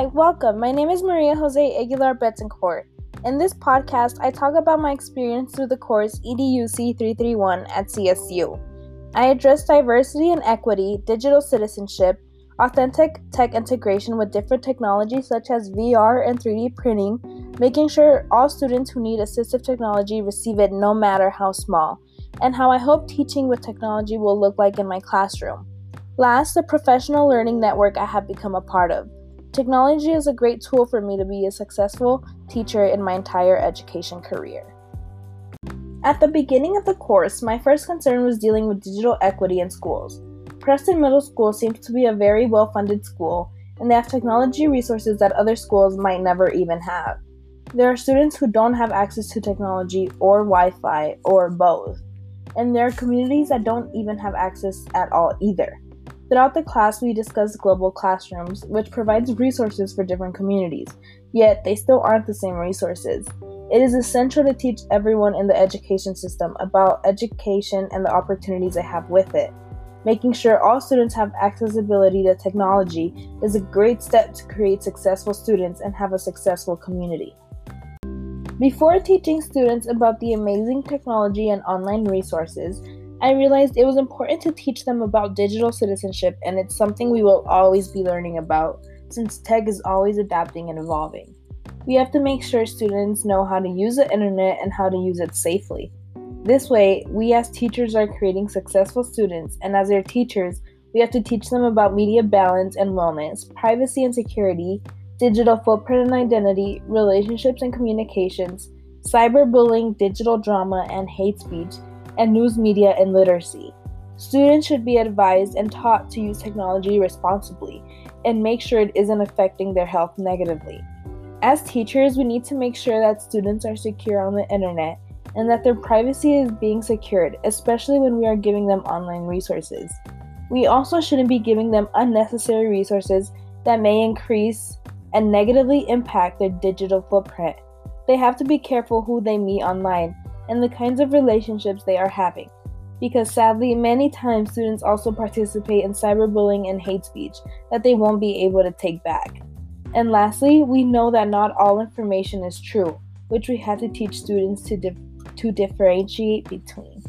Hi, welcome. My name is Maria Jose Aguilar Betancourt. In this podcast, I talk about my experience through the course EDUC 331 at CSU. I address diversity and equity, digital citizenship, authentic tech integration with different technologies such as VR and 3D printing, making sure all students who need assistive technology receive it no matter how small, and how I hope teaching with technology will look like in my classroom. Last, the professional learning network I have become a part of. Technology is a great tool for me to be a successful teacher in my entire education career. At the beginning of the course, my first concern was dealing with digital equity in schools. Preston Middle School seems to be a very well funded school, and they have technology resources that other schools might never even have. There are students who don't have access to technology or Wi Fi or both, and there are communities that don't even have access at all either. Throughout the class, we discussed global classrooms, which provides resources for different communities, yet they still aren't the same resources. It is essential to teach everyone in the education system about education and the opportunities they have with it. Making sure all students have accessibility to technology is a great step to create successful students and have a successful community. Before teaching students about the amazing technology and online resources, I realized it was important to teach them about digital citizenship, and it's something we will always be learning about since tech is always adapting and evolving. We have to make sure students know how to use the internet and how to use it safely. This way, we as teachers are creating successful students, and as their teachers, we have to teach them about media balance and wellness, privacy and security, digital footprint and identity, relationships and communications, cyberbullying, digital drama, and hate speech and news media and literacy. Students should be advised and taught to use technology responsibly and make sure it isn't affecting their health negatively. As teachers, we need to make sure that students are secure on the internet and that their privacy is being secured, especially when we are giving them online resources. We also shouldn't be giving them unnecessary resources that may increase and negatively impact their digital footprint. They have to be careful who they meet online and the kinds of relationships they are having. Because sadly, many times students also participate in cyberbullying and hate speech that they won't be able to take back. And lastly, we know that not all information is true, which we have to teach students to, to differentiate between.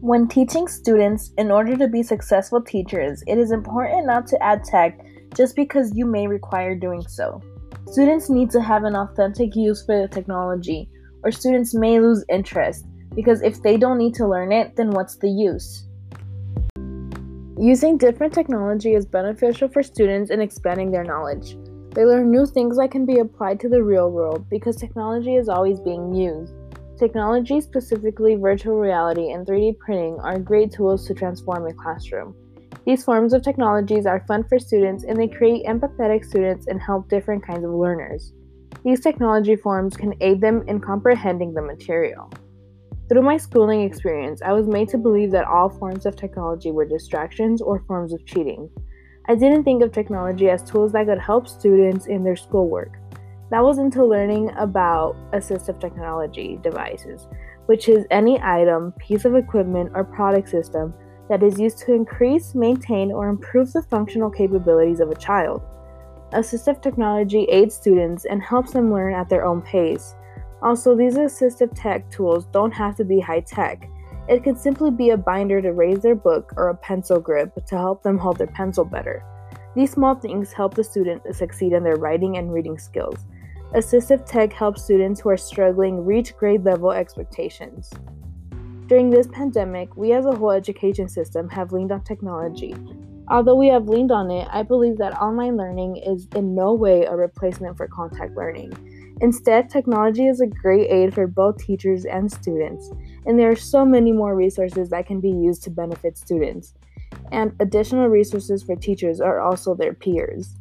When teaching students, in order to be successful teachers, it is important not to add tech just because you may require doing so. Students need to have an authentic use for the technology or students may lose interest because if they don't need to learn it, then what's the use? Using different technology is beneficial for students in expanding their knowledge. They learn new things that can be applied to the real world because technology is always being used. Technology, specifically virtual reality and 3D printing, are great tools to transform a classroom. These forms of technologies are fun for students and they create empathetic students and help different kinds of learners. These technology forms can aid them in comprehending the material. Through my schooling experience, I was made to believe that all forms of technology were distractions or forms of cheating. I didn't think of technology as tools that could help students in their schoolwork. That was until learning about assistive technology devices, which is any item, piece of equipment, or product system that is used to increase, maintain, or improve the functional capabilities of a child. Assistive technology aids students and helps them learn at their own pace. Also, these assistive tech tools don't have to be high tech. It could simply be a binder to raise their book or a pencil grip to help them hold their pencil better. These small things help the student succeed in their writing and reading skills. Assistive tech helps students who are struggling reach grade level expectations. During this pandemic, we as a whole education system have leaned on technology, Although we have leaned on it, I believe that online learning is in no way a replacement for contact learning. Instead, technology is a great aid for both teachers and students, and there are so many more resources that can be used to benefit students. And additional resources for teachers are also their peers.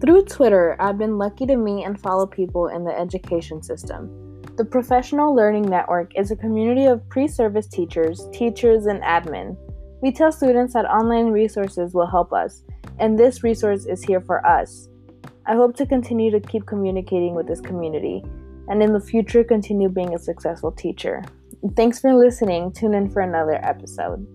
Through Twitter, I've been lucky to meet and follow people in the education system. The Professional Learning Network is a community of pre service teachers, teachers, and admin we tell students that online resources will help us, and this resource is here for us. I hope to continue to keep communicating with this community and in the future continue being a successful teacher. Thanks for listening. Tune in for another episode.